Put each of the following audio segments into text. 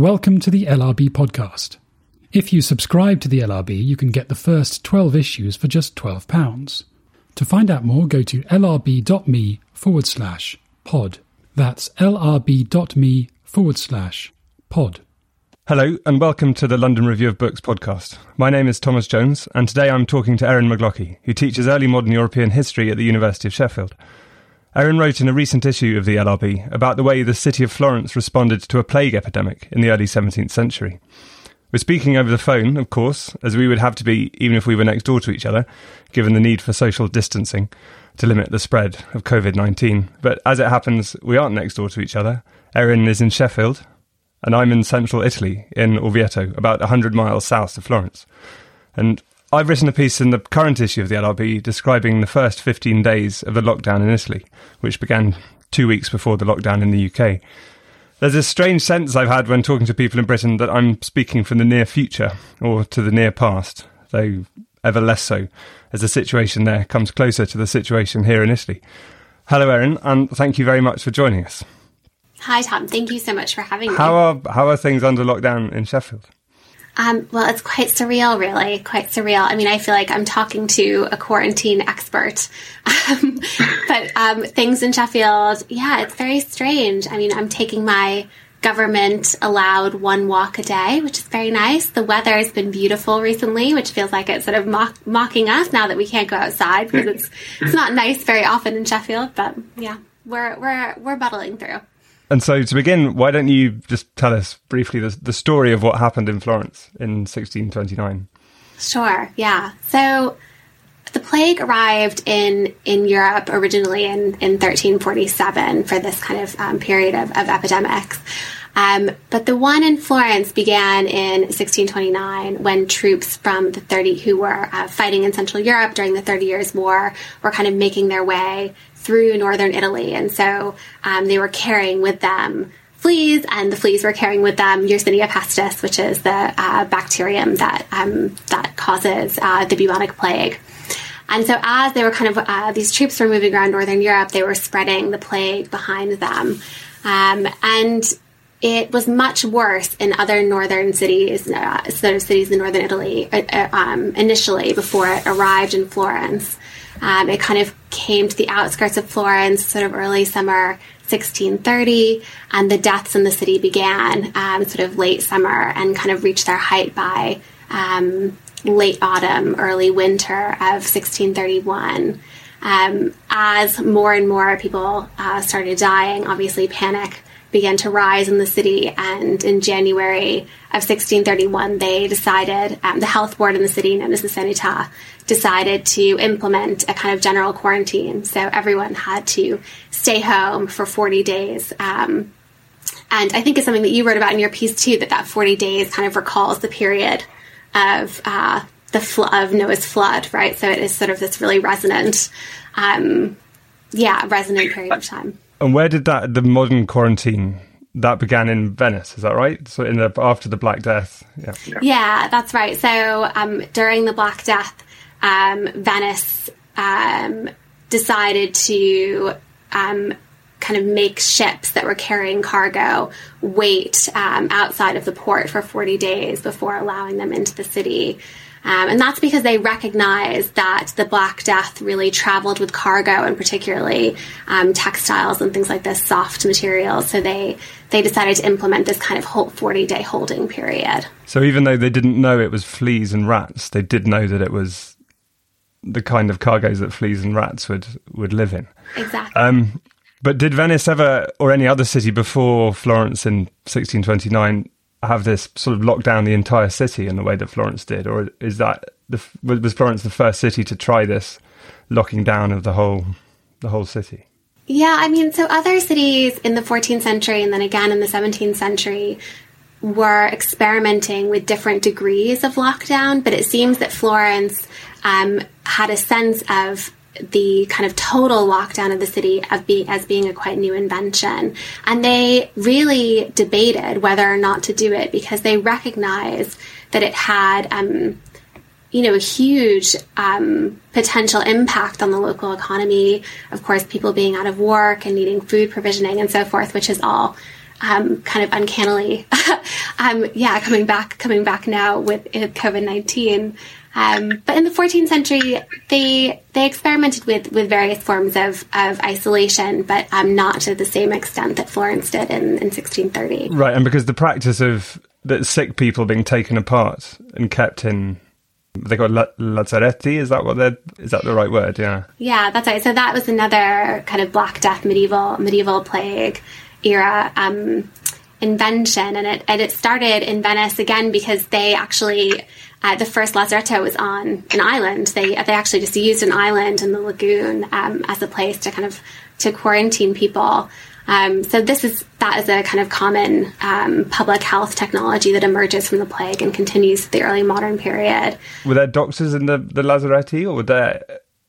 Welcome to the LRB podcast. If you subscribe to the LRB, you can get the first 12 issues for just £12. To find out more, go to lrb.me forward slash pod. That's lrb.me forward slash pod. Hello, and welcome to the London Review of Books podcast. My name is Thomas Jones, and today I'm talking to Erin Maglaque, who teaches early modern European history at the University of Sheffield. Erin wrote in a recent issue of the LRB about the way the city of Florence responded to a plague epidemic in the early 17th century. We're speaking over the phone, of course, as we would have to be even if we were next door to each other, given the need for social distancing to limit the spread of COVID 19. But as it happens, we aren't next door to each other. Erin is in Sheffield, and I'm in central Italy, in Orvieto, about 100 miles south of Florence. And I've written a piece in the current issue of the LRB describing the first 15 days of the lockdown in Italy, which began two weeks before the lockdown in the UK. There's a strange sense I've had when talking to people in Britain that I'm speaking from the near future or to the near past, though ever less so, as the situation there comes closer to the situation here in Italy. Hello, Erin, and thank you very much for joining us. Hi, Tom. Thank you so much for having me. How are how are things under lockdown in Sheffield? Um, well, it's quite surreal, really. Quite surreal. I mean, I feel like I'm talking to a quarantine expert. Um, but um, things in Sheffield, yeah, it's very strange. I mean, I'm taking my government allowed one walk a day, which is very nice. The weather has been beautiful recently, which feels like it's sort of mock- mocking us now that we can't go outside because it's it's not nice very often in Sheffield. But yeah, we're we're we're battling through. And so, to begin, why don't you just tell us briefly the, the story of what happened in Florence in 1629? Sure, yeah. So, the plague arrived in, in Europe originally in, in 1347 for this kind of um, period of, of epidemics. Um, but the one in Florence began in 1629 when troops from the 30 who were uh, fighting in Central Europe during the Thirty Years' War were kind of making their way through northern Italy. And so um, they were carrying with them fleas, and the fleas were carrying with them Yersinia pestis, which is the uh, bacterium that um, that causes uh, the bubonic plague. And so, as they were kind of uh, these troops were moving around northern Europe, they were spreading the plague behind them, um, and it was much worse in other northern cities, uh, sort of cities in northern Italy, uh, uh, um, initially before it arrived in Florence. Um, it kind of came to the outskirts of Florence, sort of early summer 1630, and the deaths in the city began um, sort of late summer and kind of reached their height by um, late autumn, early winter of 1631. Um, as more and more people uh, started dying, obviously panic began to rise in the city. And in January of 1631, they decided, um, the health board in the city, known as the Sanità, decided to implement a kind of general quarantine. So everyone had to stay home for 40 days. Um, and I think it's something that you wrote about in your piece too, that that 40 days kind of recalls the period of uh, the fl- of Noah's flood, right? So it is sort of this really resonant, um, yeah, resonant period of time. And where did that the modern quarantine that began in Venice? Is that right? So in the after the Black Death, yeah, yeah, that's right. So um, during the Black Death, um, Venice um, decided to um, kind of make ships that were carrying cargo wait um, outside of the port for 40 days before allowing them into the city. Um, and that's because they recognized that the Black Death really traveled with cargo and particularly um, textiles and things like this, soft materials. So they they decided to implement this kind of 40 day holding period. So even though they didn't know it was fleas and rats, they did know that it was the kind of cargoes that fleas and rats would would live in. Exactly. Um, but did Venice ever, or any other city before Florence in 1629, have this sort of lock down the entire city in the way that Florence did, or is that the, was Florence the first city to try this locking down of the whole the whole city? Yeah, I mean, so other cities in the 14th century and then again in the 17th century were experimenting with different degrees of lockdown, but it seems that Florence um, had a sense of the kind of total lockdown of the city of being as being a quite new invention. And they really debated whether or not to do it because they recognized that it had um, you know a huge um, potential impact on the local economy. Of course people being out of work and needing food provisioning and so forth which is all um, kind of uncannily um, yeah coming back coming back now with covid-19 um, but in the 14th century, they they experimented with, with various forms of, of isolation, but um, not to the same extent that Florence did in, in 1630. Right, and because the practice of the sick people being taken apart and kept in they got la- lazzaretti. Is that what they're? Is that the right word? Yeah. Yeah, that's right. So that was another kind of Black Death medieval medieval plague era um, invention, and it and it started in Venice again because they actually uh, the first lazaretto was on an island. They they actually just used an island in the lagoon um, as a place to kind of to quarantine people. Um, so this is that is a kind of common um, public health technology that emerges from the plague and continues the early modern period. Were there doctors in the the lazaretti, or were there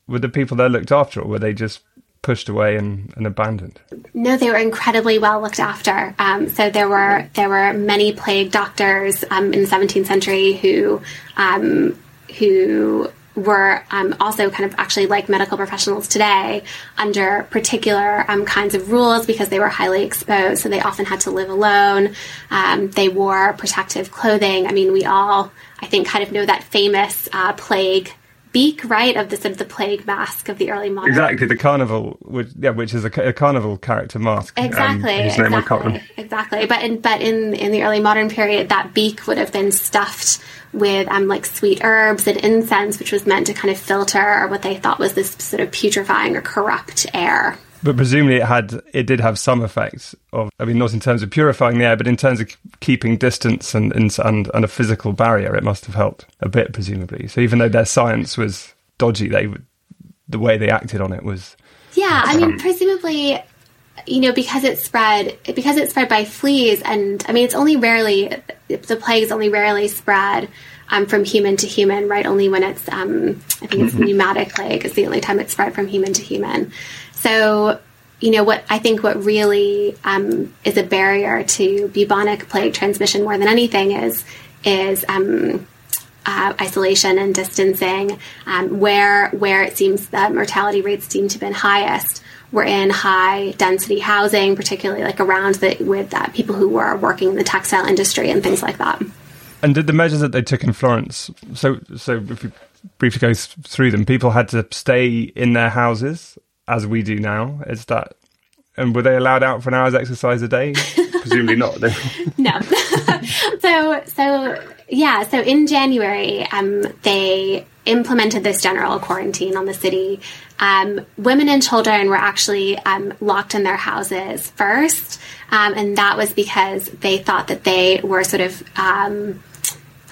were the people there looked after, or were they just pushed away and, and abandoned? No, they were incredibly well looked after. Um, so there were there were many plague doctors um, in the 17th century who um, who were um, also kind of actually like medical professionals today under particular um, kinds of rules because they were highly exposed. So they often had to live alone. Um, they wore protective clothing. I mean, we all, I think, kind of know that famous uh, plague beak, right, of the sort of the plague mask of the early modern. Exactly, the carnival, which yeah, which is a, a carnival character mask. Exactly, um, exactly, exactly. But in but in in the early modern period, that beak would have been stuffed with um, like sweet herbs and incense, which was meant to kind of filter what they thought was this sort of putrefying or corrupt air. But presumably it had it did have some effects of I mean not in terms of purifying the air, but in terms of keeping distance and and, and a physical barrier, it must have helped a bit presumably. So even though their science was dodgy, they the way they acted on it was yeah. I mean, presumably, you know, because it spread because it spread by fleas, and I mean, it's only rarely the plague is only rarely spread. Um, from human to human, right? Only when it's, um, I think it's mm-hmm. pneumonic plague is the only time it's spread from human to human. So, you know, what I think what really um, is a barrier to bubonic plague transmission more than anything is is um, uh, isolation and distancing. Um, where where it seems that mortality rates seem to have been highest were in high density housing, particularly like around the with uh, people who were working in the textile industry and things like that. And did the measures that they took in Florence? So, so if you briefly go through them, people had to stay in their houses as we do now? Is that and were they allowed out for an hour's exercise a day? Presumably not. no. so so yeah. So in January, um, they implemented this general quarantine on the city. Um, women and children were actually um, locked in their houses first, um, and that was because they thought that they were sort of um,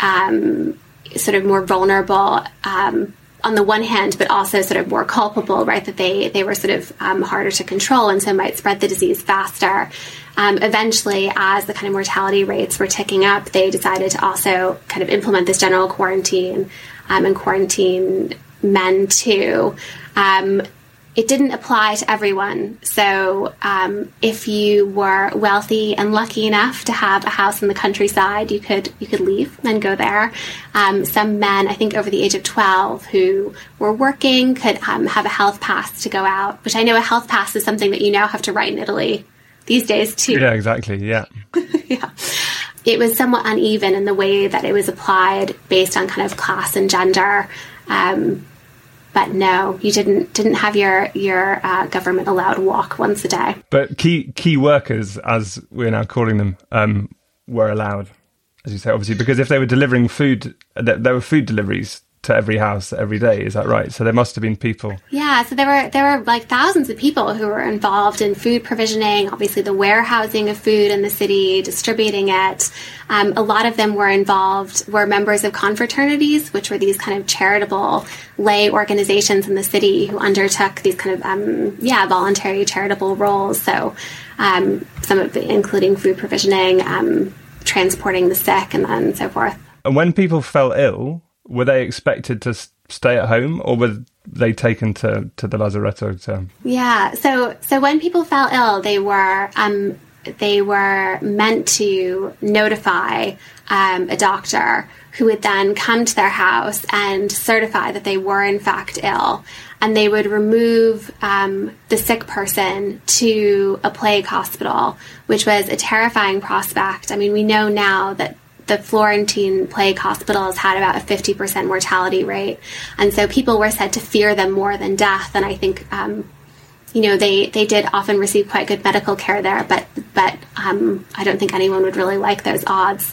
um, sort of more vulnerable um, on the one hand, but also sort of more culpable, right? That they they were sort of um, harder to control and so might spread the disease faster. Um, eventually, as the kind of mortality rates were ticking up, they decided to also kind of implement this general quarantine um, and quarantine men too. It didn't apply to everyone. So, um, if you were wealthy and lucky enough to have a house in the countryside, you could you could leave and go there. Um, some men, I think, over the age of twelve, who were working, could um, have a health pass to go out. Which I know a health pass is something that you now have to write in Italy these days too. Yeah, exactly. Yeah. yeah. It was somewhat uneven in the way that it was applied based on kind of class and gender. Um, but no, you didn't didn't have your your uh, government allowed walk once a day. But key key workers, as we're now calling them, um, were allowed, as you say, obviously, because if they were delivering food, there were food deliveries to every house every day. Is that right? So there must have been people. Yeah, so there were there were like thousands of people who were involved in food provisioning. Obviously, the warehousing of food in the city, distributing it. Um, a lot of them were involved were members of confraternities, which were these kind of charitable lay organizations in the city who undertook these kind of um, yeah voluntary charitable roles. So um, some of the, including food provisioning um, transporting the sick and then so forth. And when people fell ill, were they expected to stay at home or were they taken to, to the lazaretto? To... Yeah. So so when people fell ill, they were um, they were meant to notify um, a doctor who would then come to their house and certify that they were in fact ill. And they would remove um, the sick person to a plague hospital, which was a terrifying prospect. I mean, we know now that the Florentine plague hospitals had about a 50% mortality rate. And so people were said to fear them more than death. And I think, um, you know, they, they did often receive quite good medical care there, but, but um, I don't think anyone would really like those odds.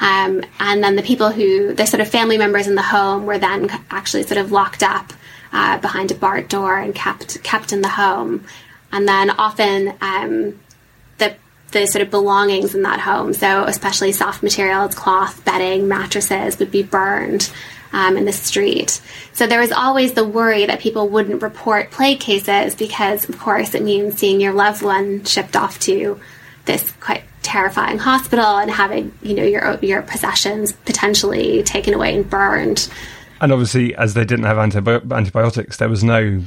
Um, and then the people who, the sort of family members in the home were then actually sort of locked up uh, behind a barred door and kept, kept in the home. And then often, um, the sort of belongings in that home. So, especially soft materials, cloth, bedding, mattresses would be burned um, in the street. So, there was always the worry that people wouldn't report plague cases because, of course, it means seeing your loved one shipped off to this quite terrifying hospital and having, you know, your your possessions potentially taken away and burned. And obviously, as they didn't have antibi- antibiotics, there was no,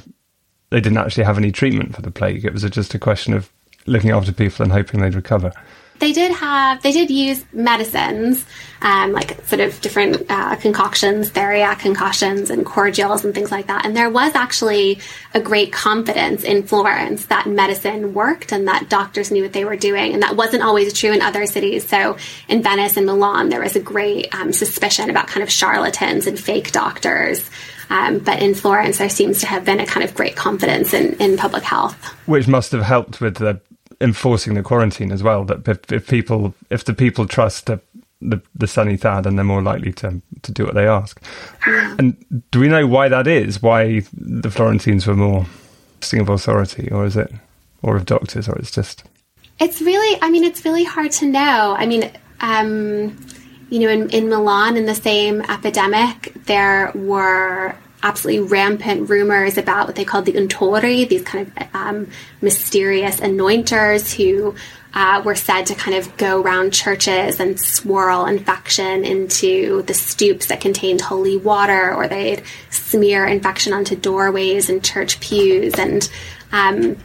they didn't actually have any treatment for the plague. It was just a question of looking after people and hoping they'd recover. They did have, they did use medicines, um, like sort of different uh, concoctions, theriac concoctions and cordials and things like that. And there was actually a great confidence in Florence that medicine worked and that doctors knew what they were doing. And that wasn't always true in other cities. So in Venice and Milan, there was a great um, suspicion about kind of charlatans and fake doctors. Um, but in Florence, there seems to have been a kind of great confidence in, in public health. Which must have helped with the enforcing the quarantine as well. That if, if people, if the people trust the, the, the thad, then they're more likely to to do what they ask. And do we know why that is? Why the Florentines were more of authority, or is it, or of doctors, or it's just? It's really, I mean, it's really hard to know. I mean, um, you know, in, in Milan, in the same epidemic, there were absolutely rampant rumors about what they called the untori, these kind of um, mysterious anointers who uh, were said to kind of go around churches and swirl infection into the stoups that contained holy water, or they'd smear infection onto doorways and church pews. And um,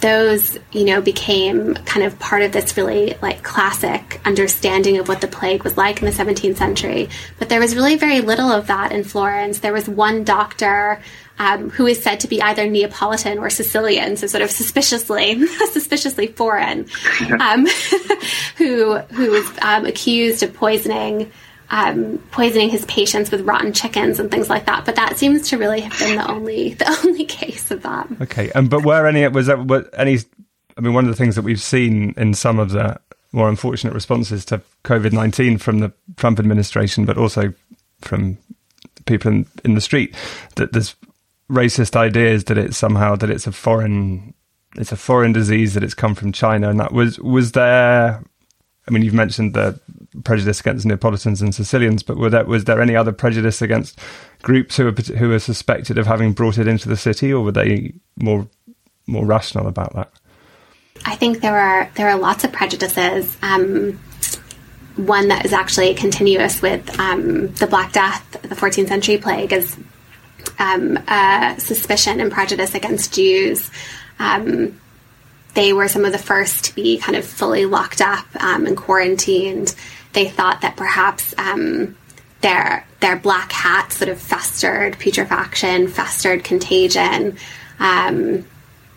those, you know, became kind of part of this really like classic understanding of what the plague was like in the 17th century. But there was really very little of that in Florence. There was one doctor um, who is said to be either Neapolitan or Sicilian, so sort of suspiciously, suspiciously foreign, um, who who was um, accused of poisoning um, poisoning his patients with rotten chickens and things like that. But that seems to really have been the only the only case of that. Okay, um, but were any was that what any? I mean, one of the things that we've seen in some of the more unfortunate responses to COVID nineteen from the Trump administration, but also from people in, in the street, that there's racist ideas that it's somehow that it's a foreign it's a foreign disease that it's come from China, and that was was there I mean, you've mentioned the prejudice against Neapolitans and Sicilians, but there, was there any other prejudice against groups who were who were suspected of having brought it into the city, or were they more more rational about that? I think there are there are lots of prejudices. Um, one that is actually continuous with um, the Black Death, the 14th century plague, is um, suspicion and prejudice against Jews. Um, they were some of the first to be kind of fully locked up um, and quarantined. They thought that perhaps um, their their black hat sort of festered putrefaction, festered contagion, um,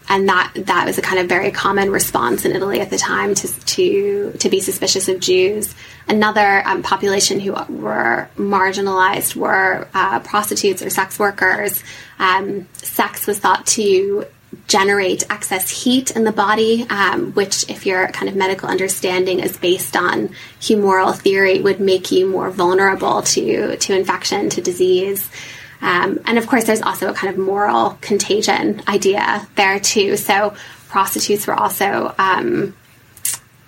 and that that was a kind of very common response in Italy at the time to to to be suspicious of Jews. Another um, population who were marginalized were uh, prostitutes or sex workers. Um, sex was thought to generate excess heat in the body, um, which, if your kind of medical understanding is based on humoral theory, would make you more vulnerable to to infection, to disease. Um, and of course, there's also a kind of moral contagion idea there too. So prostitutes were also, um,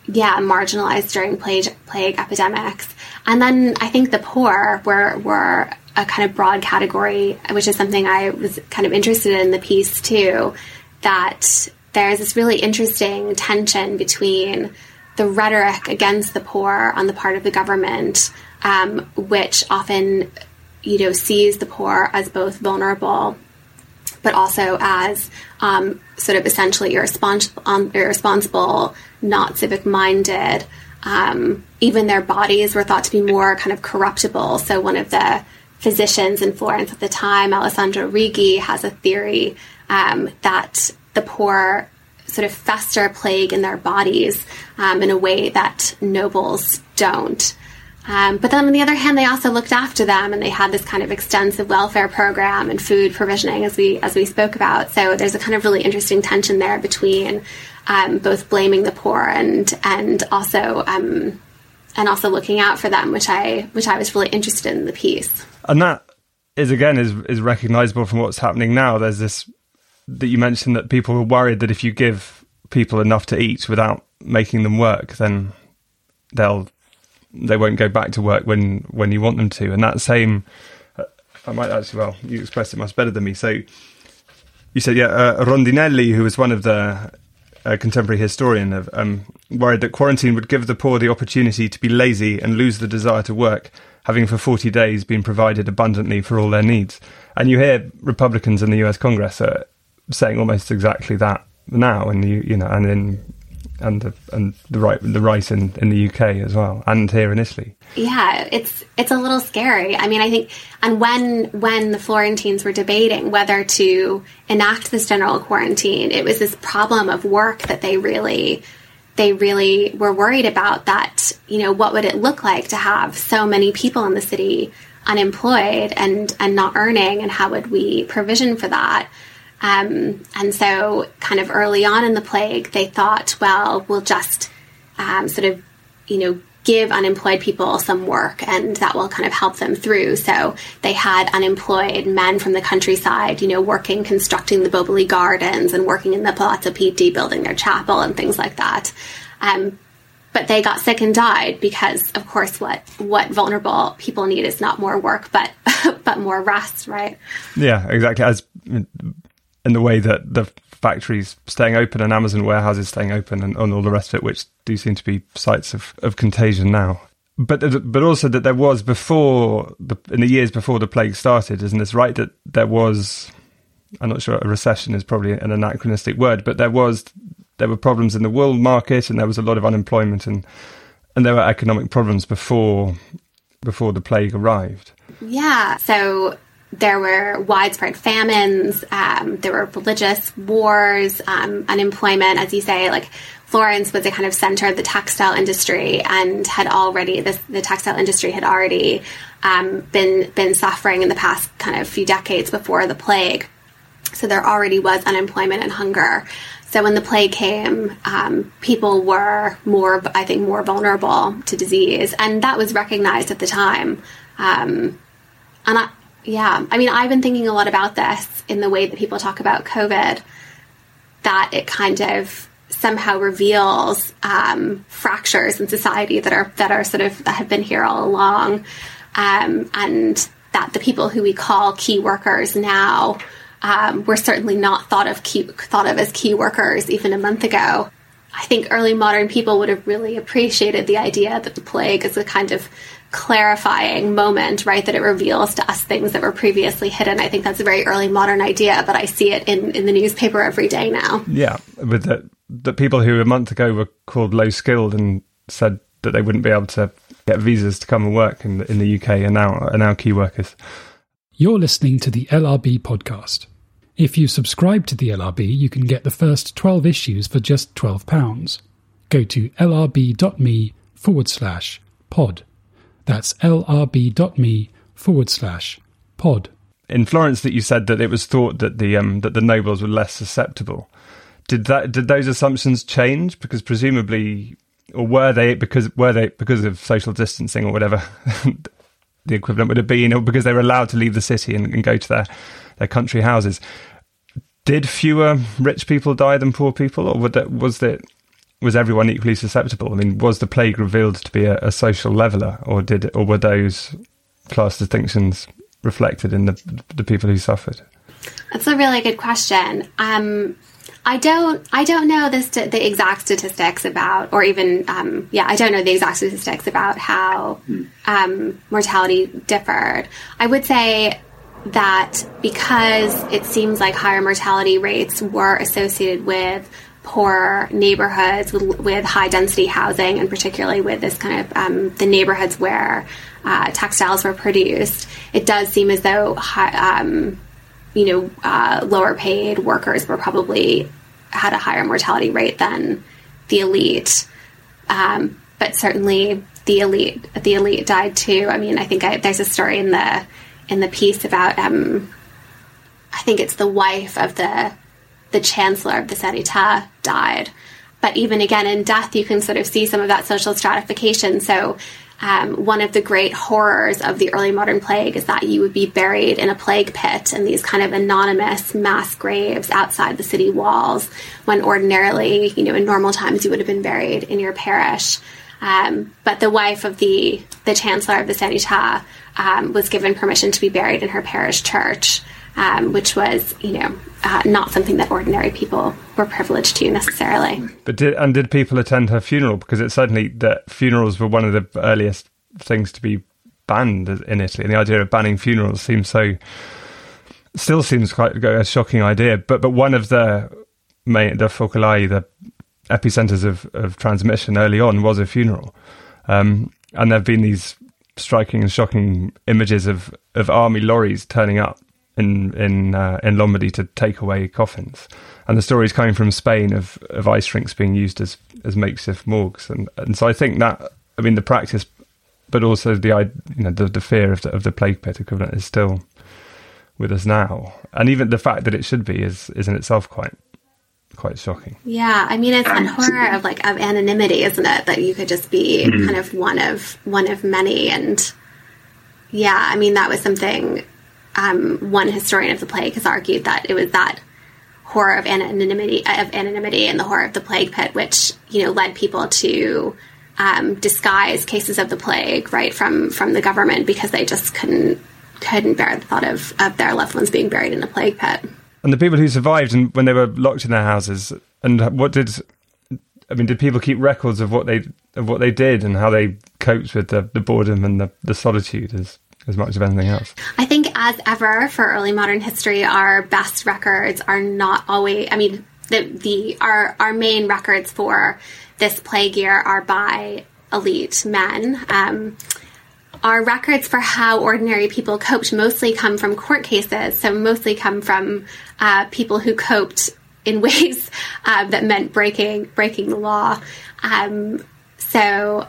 yeah, marginalized during plague, plague epidemics. And then I think the poor were were a kind of broad category, which is something I was kind of interested in the piece too. That there's this really interesting tension between the rhetoric against the poor on the part of the government, um, which often you know sees the poor as both vulnerable but also as um, sort of essentially irresponsible, um, irresponsible not civic minded. Um, even their bodies were thought to be more kind of corruptible. So one of the physicians in Florence at the time, Alessandro Righi, has a theory um, that the poor sort of fester plague in their bodies um, in a way that nobles don't. Um, but then on the other hand, they also looked after them, and they had this kind of extensive welfare program and food provisioning, as we as we spoke about. So there's a kind of really interesting tension there between um, both blaming the poor and and also um, and also looking out for them, which I which I was really interested in the piece. And that is again is is recognizable from what's happening now. There's this that you mentioned that people are worried that if you give people enough to eat without making them work, then they'll they won't go back to work when when you want them to. And that same, uh, I might actually well, you expressed it much better than me. So you said, yeah, uh, Rondinelli, who was one of the uh, contemporary historian, of, um, worried that quarantine would give the poor the opportunity to be lazy and lose the desire to work, having for 40 days been provided abundantly for all their needs. And you hear Republicans in the US Congress uh, saying almost exactly that now, and you you know, and in and the and the right the right in, in the UK as well, and here in Italy. Yeah, it's it's a little scary. I mean, I think, and when when the Florentines were debating whether to enact this general quarantine, it was this problem of work that they really they really were worried about. That you know, what would it look like to have so many people in the city unemployed and and not earning, and how would we provision for that? Um, and so, kind of early on in the plague, they thought, well, we'll just um, sort of, you know, give unemployed people some work and that will kind of help them through. So they had unemployed men from the countryside, you know, working, constructing the Boboli Gardens and working in the Palazzo Pitti, building their chapel and things like that. Um, but they got sick and died because, of course, what what vulnerable people need is not more work, but but more rest, right? Yeah, exactly. As in the way that the factories staying open and Amazon warehouses staying open and, and all the rest of it, which do seem to be sites of, of contagion now. But but also that there was before the in the years before the plague started, isn't this right? That there was, I'm not sure a recession is probably an anachronistic word, but there was there were problems in the world market and there was a lot of unemployment and and there were economic problems before before the plague arrived. Yeah. So there were widespread famines, um, there were religious wars, um, unemployment, as you say, like Florence was a kind of center of the textile industry and had already this, the textile industry had already um, been been suffering in the past kind of few decades before the plague. So there already was unemployment and hunger. So when the plague came, um, people were more, I think, more vulnerable to disease, and that was recognized at the time. Um, and I, yeah, I mean, I've been thinking a lot about this in the way that people talk about COVID, that it kind of somehow reveals um, fractures in society that are that are sort of that have been here all along, um, and that the people who we call key workers now um, were certainly not thought of key, thought of as key workers even a month ago. I think early modern people would have really appreciated the idea that the plague is a kind of clarifying moment, right? That it reveals to us things that were previously hidden. I think that's a very early modern idea, but I see it in, in the newspaper every day now. Yeah, with the, the people who a month ago were called low skilled and said that they wouldn't be able to get visas to come and work in the, in the UK are now are now key workers. You're listening to the LRB podcast. If you subscribe to the LRB, you can get the first 12 issues for just £12. Go to lrb.me forward slash pod. That's lrb.me forward slash pod. In Florence, that you said that it was thought that the um, that the nobles were less susceptible. Did that did those assumptions change? Because presumably, or were they because were they because of social distancing or whatever the equivalent would have been, or because they were allowed to leave the city and, and go to their their country houses? Did fewer rich people die than poor people, or was it was everyone equally susceptible? I mean, was the plague revealed to be a, a social leveler, or did or were those class distinctions reflected in the the people who suffered? That's a really good question. Um, I don't. I don't know the st- the exact statistics about, or even, um, yeah, I don't know the exact statistics about how um, mortality differed. I would say that because it seems like higher mortality rates were associated with poor neighborhoods with, with high density housing, and particularly with this kind of um, the neighborhoods where uh, textiles were produced, it does seem as though high, um, you know uh, lower paid workers were probably had a higher mortality rate than the elite. Um, but certainly the elite the elite died too. I mean, I think I, there's a story in the in the piece about um, I think it's the wife of the the chancellor of the Sanita died. But even again in death, you can sort of see some of that social stratification. So. Um, one of the great horrors of the early modern plague is that you would be buried in a plague pit in these kind of anonymous mass graves outside the city walls, when ordinarily, you know, in normal times, you would have been buried in your parish. Um, but the wife of the the chancellor of the Sanita um, was given permission to be buried in her parish church, um, which was, you know, uh, not something that ordinary people were privileged to necessarily. But did and did people attend her funeral? Because it's certainly that funerals were one of the earliest things to be banned in Italy, and the idea of banning funerals seems so still seems quite a shocking idea. But but one of the main the focolai, the epicenters of, of transmission early on was a funeral, um, and there have been these striking and shocking images of, of army lorries turning up in in uh, in Lombardy to take away coffins, and the stories coming from Spain of, of ice rinks being used as as makeshift morgues, and and so I think that I mean the practice, but also the you know the, the fear of the, of the plague pit equivalent is still with us now, and even the fact that it should be is is in itself quite quite shocking. Yeah, I mean it's a horror of like of anonymity, isn't it? That you could just be mm-hmm. kind of one of one of many, and yeah, I mean that was something um, one historian of the plague has argued that it was that horror of anonymity of anonymity and the horror of the plague pit, which you know led people to um, disguise cases of the plague right from from the government because they just couldn't couldn't bear the thought of, of their loved ones being buried in a plague pit. And the people who survived and when they were locked in their houses, and what did I mean? Did people keep records of what they of what they did and how they coped with the, the boredom and the, the solitude as as much as anything else. I think, as ever, for early modern history, our best records are not always. I mean, the the our our main records for this plague year are by elite men. Um, our records for how ordinary people coped mostly come from court cases, so mostly come from uh, people who coped in ways uh, that meant breaking breaking the law. Um, so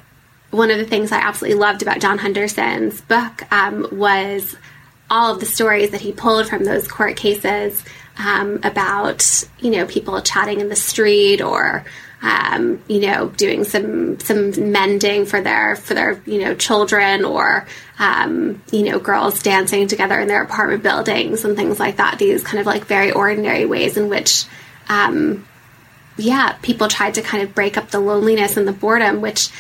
one of the things I absolutely loved about John Henderson's book um, was all of the stories that he pulled from those court cases um, about you know people chatting in the street or um, you know doing some some mending for their for their you know children or um, you know girls dancing together in their apartment buildings and things like that. These kind of like very ordinary ways in which um, yeah people tried to kind of break up the loneliness and the boredom, which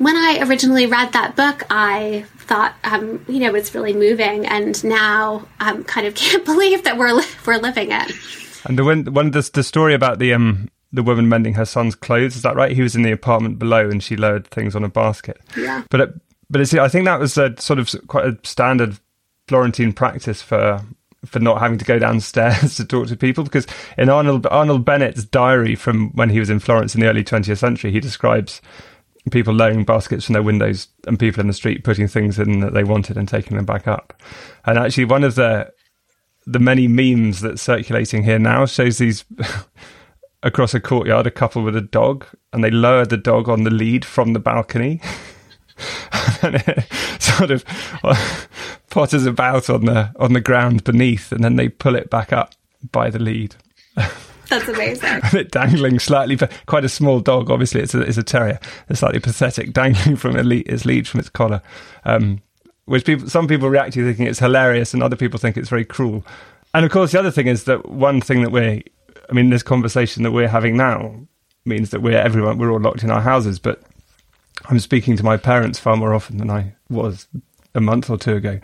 when I originally read that book, I thought, um, you know, it was really moving, and now I um, kind of can't believe that we're li- we're living it. And the one, one the, the story about the um the woman mending her son's clothes is that right? He was in the apartment below, and she lowered things on a basket. Yeah, but it, but it's I think that was a sort of quite a standard Florentine practice for for not having to go downstairs to talk to people because in Arnold Arnold Bennett's diary from when he was in Florence in the early 20th century he describes people lowering baskets from their windows and people in the street putting things in that they wanted and taking them back up. And actually, one of the the many memes that's circulating here now shows these across a courtyard, a couple with a dog, and they lower the dog on the lead from the balcony. and it sort of potters about on the on the ground beneath, and then they pull it back up by the lead. That's amazing. it dangling slightly, but quite a small dog. Obviously, it's a, it's a terrier. It's slightly pathetic, dangling from its lead from its collar, um, which people, some people react to thinking it's hilarious, and other people think it's very cruel. And of course, the other thing is that one thing that we're, I mean, this conversation that we're having now means that we're everyone, we're all locked in our houses. But I'm speaking to my parents far more often than I was a month or two ago.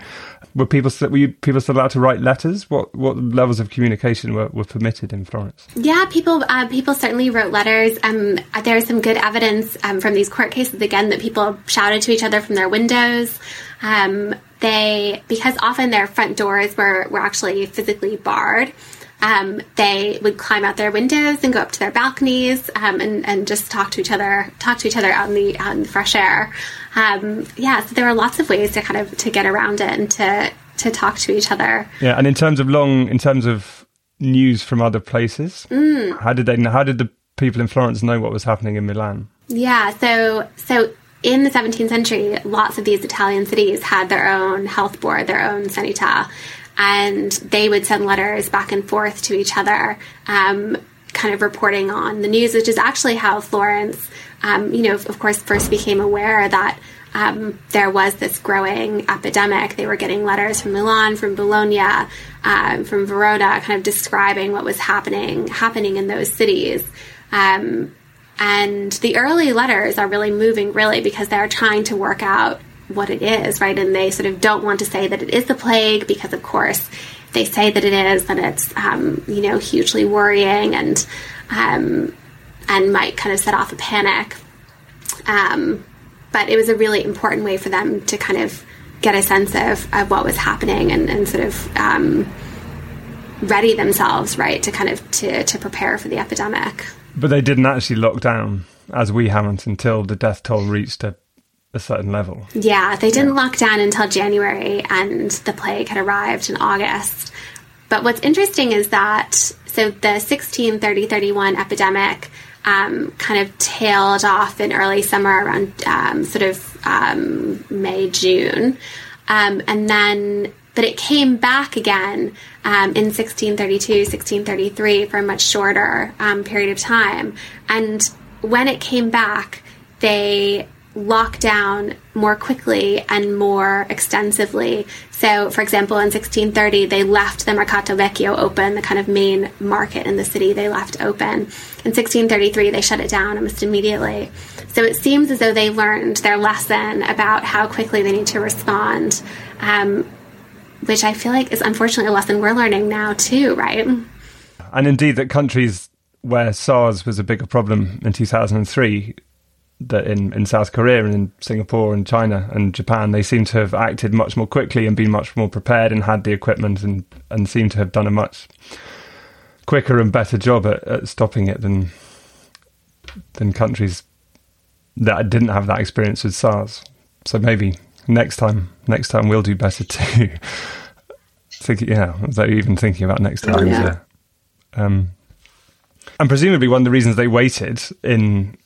Were people were you, people still allowed to write letters? What what levels of communication were, were permitted in Florence? Yeah, people uh, people certainly wrote letters. Um, there's some good evidence um, from these court cases again that people shouted to each other from their windows. Um, they because often their front doors were were actually physically barred. Um, they would climb out their windows and go up to their balconies um, and, and just talk to each other, talk to each other out in the out in the fresh air. Um, yeah, so there are lots of ways to kind of to get around it and to to talk to each other. Yeah, and in terms of long, in terms of news from other places, mm. how did they? How did the people in Florence know what was happening in Milan? Yeah, so so in the 17th century, lots of these Italian cities had their own health board, their own sanità and they would send letters back and forth to each other, um, kind of reporting on the news, which is actually how Florence, um, you know, of course, first became aware that. Um, there was this growing epidemic. They were getting letters from Milan, from Bologna, um, from Verona, kind of describing what was happening happening in those cities. Um, and the early letters are really moving, really, because they're trying to work out what it is, right? And they sort of don't want to say that it is the plague because, of course, they say that it is, then it's um, you know hugely worrying and um, and might kind of set off a panic. Um, but it was a really important way for them to kind of get a sense of, of what was happening and, and sort of um, ready themselves, right, to kind of to, to prepare for the epidemic. But they didn't actually lock down, as we haven't, until the death toll reached a a certain level. Yeah, they didn't yeah. lock down until January and the plague had arrived in August. But what's interesting is that, so the 1630 31 epidemic um, kind of tailed off in early summer around um, sort of um, May, June. Um, and then, but it came back again um, in 1632, 1633 for a much shorter um, period of time. And when it came back, they lock down more quickly and more extensively. So, for example, in 1630, they left the Mercato Vecchio open, the kind of main market in the city, they left open. In 1633, they shut it down almost immediately. So it seems as though they learned their lesson about how quickly they need to respond, um, which I feel like is unfortunately a lesson we're learning now, too, right? And indeed, that countries where SARS was a bigger problem in 2003 that in, in South Korea and in Singapore and China and Japan, they seem to have acted much more quickly and been much more prepared and had the equipment and, and seem to have done a much quicker and better job at, at stopping it than than countries that didn't have that experience with SARS. So maybe next time, next time we'll do better too. Think, yeah, without even thinking about next time. Yeah. Um, and presumably, one of the reasons they waited in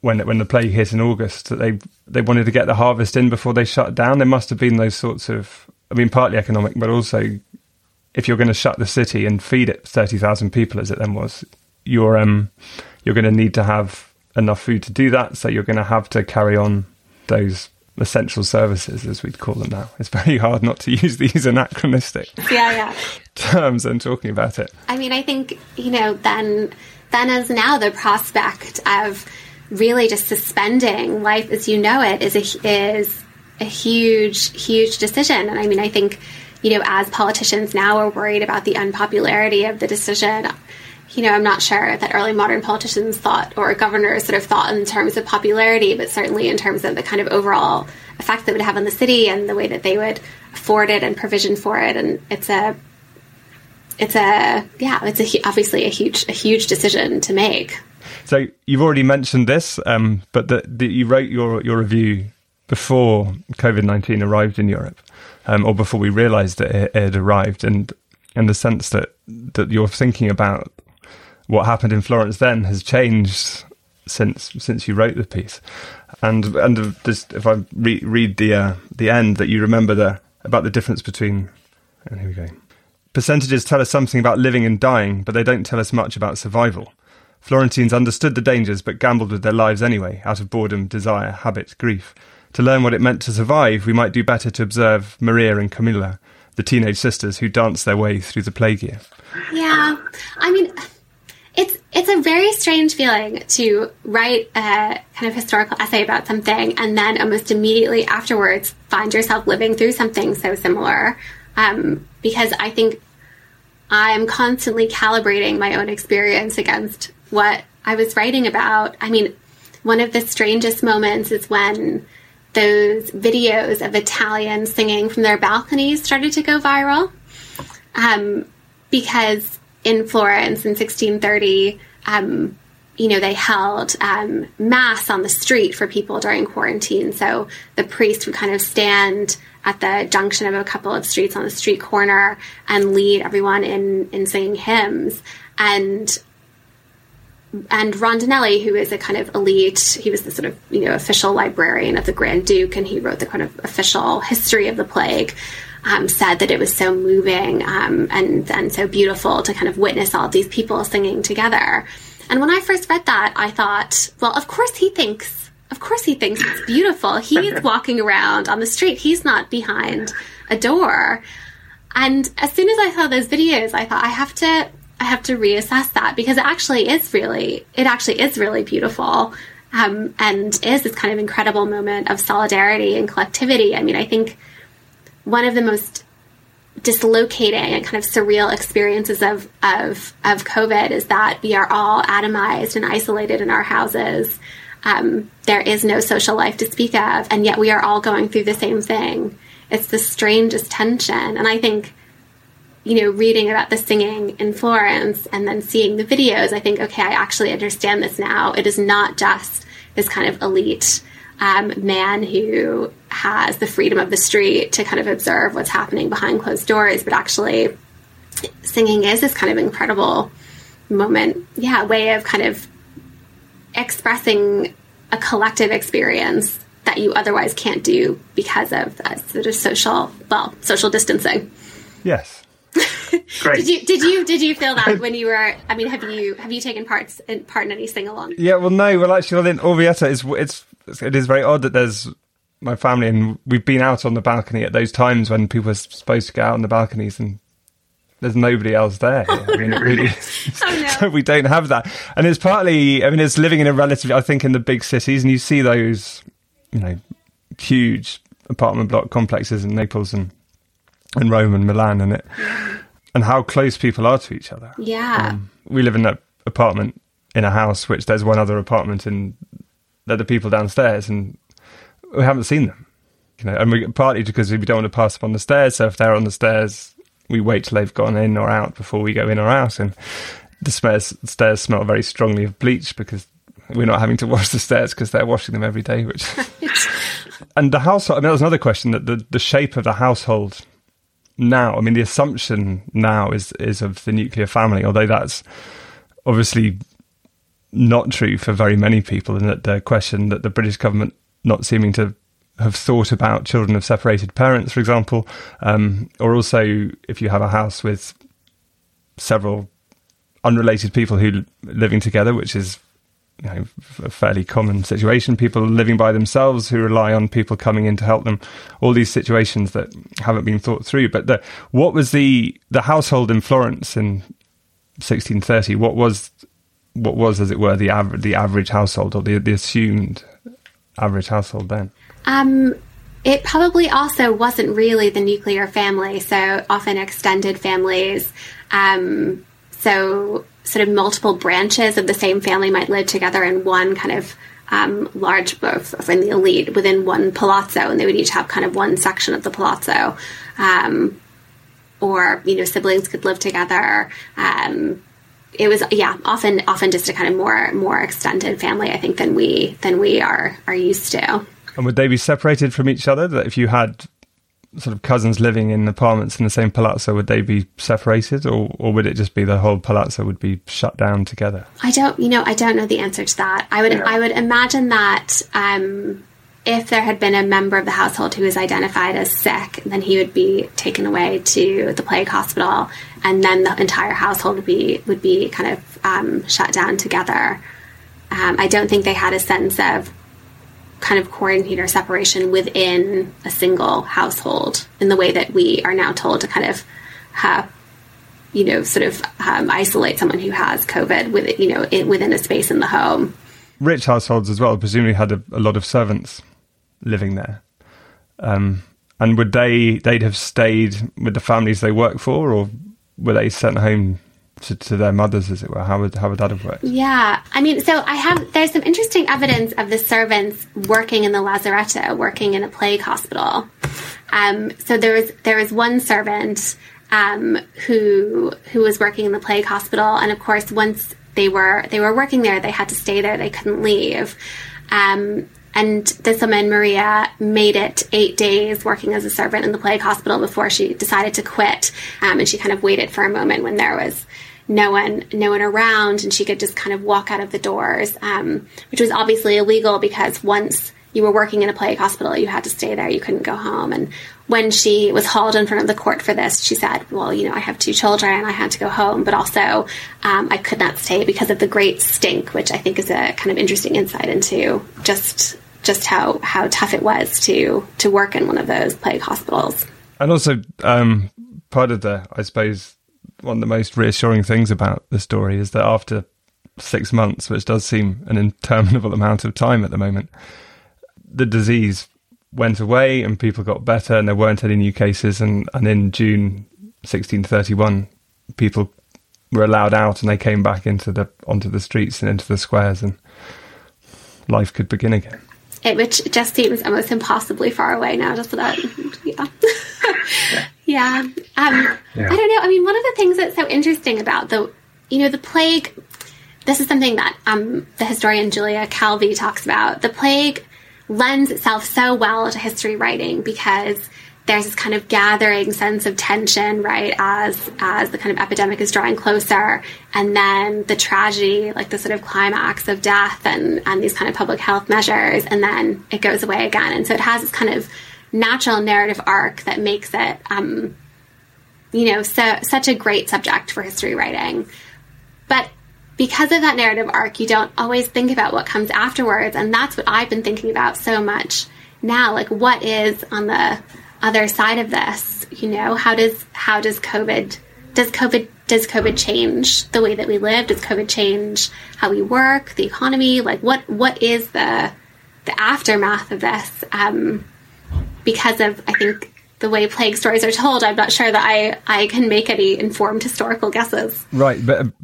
when when the plague hit in August that they they wanted to get the harvest in before they shut down. There must have been those sorts of, I mean, partly economic, but also if you're going to shut the city and feed it thirty thousand people as it then was, you're um you're going to need to have enough food to do that. So you're going to have to carry on those essential services, as we'd call them now. It's very hard not to use these anachronistic yeah, yeah. terms and talking about it. I mean, I think you know then then as now the prospect of really just suspending life as you know it is a is a huge huge decision. And i mean i think you know as politicians now are worried about the unpopularity of the decision you know i'm not sure that early modern politicians thought or governors sort of thought in terms of popularity but certainly in terms of the kind of overall effect that would have on the city and the way that they would afford it and provision for it. And it's a it's a yeah it's a obviously a huge a huge decision to make so you've already mentioned this, um, but that you wrote your your review before COVID nineteen arrived in Europe, um, or before we realised that it, it, had arrived, and in the sense that that you're thinking about what happened in Florence then has changed since since you wrote the piece, and and if I re- read the uh, the end that you remember the about the difference between, and here we go. Percentages tell us something about living and dying, but they don't tell us much about survival. Florentines understood the dangers but gambled with their lives anyway, out of boredom, desire, habit, grief. To learn what it meant to survive, we might do better to observe Maria and Camilla, the teenage sisters who danced their way through the plague year. Yeah, I mean, it's it's a very strange feeling to write a kind of historical essay about something and then almost immediately afterwards find yourself living through something so similar. Um, because I think I'm constantly calibrating my own experience against what I was writing about. I mean, one of the strangest moments is when those videos of Italians singing from their balconies started to go viral. Um, because in Florence in 1630, um, you know, they held um, mass on the street for people during quarantine. So the priest would kind of stand at the junction of a couple of streets on the street corner and lead everyone in in singing hymns. And and Rondinelli, who is a kind of elite, he was the sort of you know official librarian of the Grand Duke, and he wrote the kind of official history of the plague. Um, said that it was so moving um, and and so beautiful to kind of witness all these people singing together. And when I first read that, I thought, well, of course he thinks, of course he thinks it's beautiful. He's walking around on the street. He's not behind a door. And as soon as I saw those videos, I thought I have to, I have to reassess that because it actually is really, it actually is really beautiful. Um, and is this kind of incredible moment of solidarity and collectivity. I mean, I think one of the most dislocating and kind of surreal experiences of, of, of COVID is that we are all atomized and isolated in our houses. Um, there is no social life to speak of, and yet we are all going through the same thing. It's the strangest tension. And I think, you know, reading about the singing in Florence and then seeing the videos, I think, okay, I actually understand this now. It is not just this kind of elite um, man who has the freedom of the street to kind of observe what's happening behind closed doors, but actually singing is this kind of incredible moment, yeah, way of kind of expressing a collective experience that you otherwise can't do because of that sort of social, well, social distancing. Yes. Great. did you did you did you feel that when you were? I mean, have you have you taken parts in part in any sing along? Yeah, well, no. Well, actually, well, in Orvieto, it's it's it is very odd that there's my family and we've been out on the balcony at those times when people are supposed to go out on the balconies and there's nobody else there. I mean, it really. oh, no. so we don't have that, and it's partly. I mean, it's living in a relatively. I think in the big cities, and you see those, you know, huge apartment block complexes in Naples and and Rome and Milan, and it, and how close people are to each other. Yeah, um, we live in an apartment in a house which there's one other apartment in. They're the people downstairs, and we haven't seen them. You know, and we partly because we don't want to pass them on the stairs. So if they're on the stairs, we wait till they've gone in or out before we go in or out. And the stairs, stairs smell very strongly of bleach because we're not having to wash the stairs because they're washing them every day. Which and the household. I mean, that was another question that the the shape of the household now. I mean, the assumption now is is of the nuclear family, although that's obviously not true for very many people, and that the question that the British government not seeming to have thought about children of separated parents, for example, um, or also if you have a house with several unrelated people who living together, which is you know, a fairly common situation. People living by themselves who rely on people coming in to help them. All these situations that haven't been thought through. But the, what was the the household in Florence in 1630? What was what was, as it were, the average the average household or the the assumed average household then? Um, it probably also wasn't really the nuclear family, so often extended families. Um, so, sort of multiple branches of the same family might live together in one kind of um, large, in the elite, within one palazzo, and they would each have kind of one section of the palazzo. Um, or, you know, siblings could live together. Um, it was yeah often often just a kind of more more extended family I think than we than we are are used to. And would they be separated from each other? That if you had sort of cousins living in apartments in the same palazzo, would they be separated, or or would it just be the whole palazzo would be shut down together? I don't, you know, I don't know the answer to that. I would yeah. I would imagine that. Um, if there had been a member of the household who was identified as sick, then he would be taken away to the plague hospital, and then the entire household would be would be kind of um, shut down together. Um, I don't think they had a sense of kind of quarantine or separation within a single household in the way that we are now told to kind of you know, sort of um, isolate someone who has COVID with you know in, within a space in the home. Rich households as well presumably had a, a lot of servants living there. Um, and would they they'd have stayed with the families they work for, or were they sent home to, to, their mothers, as it were? How would how would that have worked? Yeah, I mean, so I have there's some interesting evidence of the servants working in the lazaretto, working in a plague hospital. Um, so there was there was one servant um, who who was working in the plague hospital, and of course, once they were they were working there, they had to stay there; they couldn't leave. Um, and this woman, Maria, made it eight days working as a servant in the plague hospital before she decided to quit. Um, and she kind of waited for a moment when there was no one, no one around, and she could just kind of walk out of the doors, um, which was obviously illegal because once you were working in a plague hospital, you had to stay there. You couldn't go home. And when she was hauled in front of the court for this, she said, "Well, you know, I have two children. and I had to go home, but also um, I could not stay because of the great stink," which I think is a kind of interesting insight into just just how how tough it was to to work in one of those plague hospitals. And also, um, part of the, I suppose, one of the most reassuring things about the story is that after six months, which does seem an interminable amount of time at the moment, the disease went away and people got better and there weren't any new cases. And, and in June 1631, people were allowed out and they came back into the onto the streets and into the squares and life could begin again it, which just seems almost impossibly far away now. Just for that, yeah, yeah. Um, yeah. I don't know. I mean, one of the things that's so interesting about the, you know, the plague. This is something that um, the historian Giulia Calvi talks about. The plague lends itself so well to history writing because there's this kind of gathering sense of tension, right, as as the kind of epidemic is drawing closer, and then the tragedy, like the sort of climax of death and and these kind of public health measures, and then it goes away again, and so it has this kind of natural narrative arc that makes it, um, you know, so such a great subject for history writing, but. Because of that narrative arc, you don't always think about what comes afterwards, and that's what I've been thinking about so much now. Like, what is on the other side of this you know how does how does covid does covid does covid change the way that we live? Does covid change how we work the economy? Like what what is the the aftermath of this? Um, because of i think the way plague stories are told i'm not sure that i i can make any informed historical guesses. Right but um,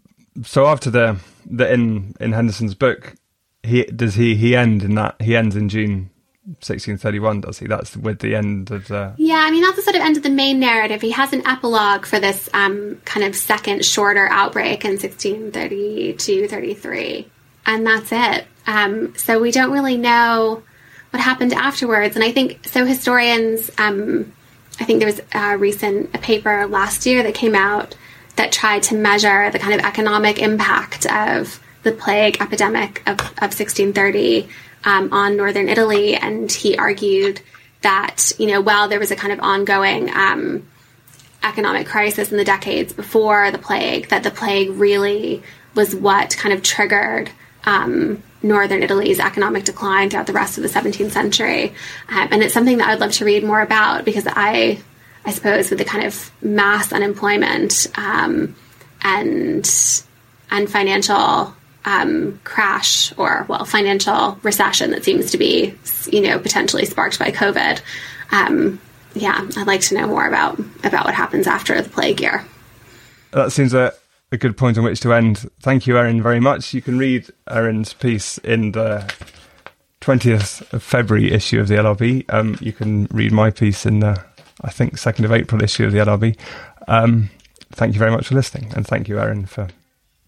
so after the the in in henderson's book he does he he end in that he ends in june 1631, does he? That's with the end of the. Yeah, I mean, that's the sort of end of the main narrative. He has an epilogue for this um, kind of second, shorter outbreak in 1632 33. And that's it. Um, so we don't really know what happened afterwards. And I think so, historians, um, I think there was a recent a paper last year that came out that tried to measure the kind of economic impact of the plague epidemic of, of 1630 um, on northern Italy, and he argued that you know while there was a kind of ongoing um, economic crisis in the decades before the plague, that the plague really was what kind of triggered um, northern Italy's economic decline throughout the rest of the 17th century, um, and it's something that I'd love to read more about because I, I suppose, with the kind of mass unemployment um, and and financial um, crash or well financial recession that seems to be you know potentially sparked by COVID. Um, yeah, I'd like to know more about about what happens after the plague year. That seems a, a good point on which to end. Thank you, Erin, very much. You can read Erin's piece in the 20th of February issue of the LRB. Um, you can read my piece in the, I think, 2nd of April issue of the LRB. Um, thank you very much for listening, and thank you, Erin, for,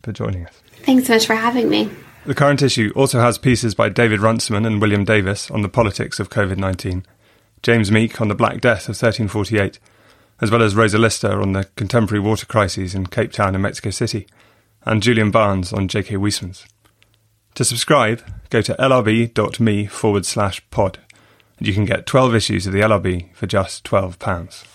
for joining us. Thanks so much for having me. The current issue also has pieces by David Runciman and William Davies on the politics of COVID 19, James Meek on the Black Death of 1348, as well as Rosa Lyster on the contemporary water crises in Cape Town and Mexico City, and Julian Barnes on J.K. Huysmans. To subscribe, go to lrb.me forward slash pod, and you can get 12 issues of the LRB for just £12.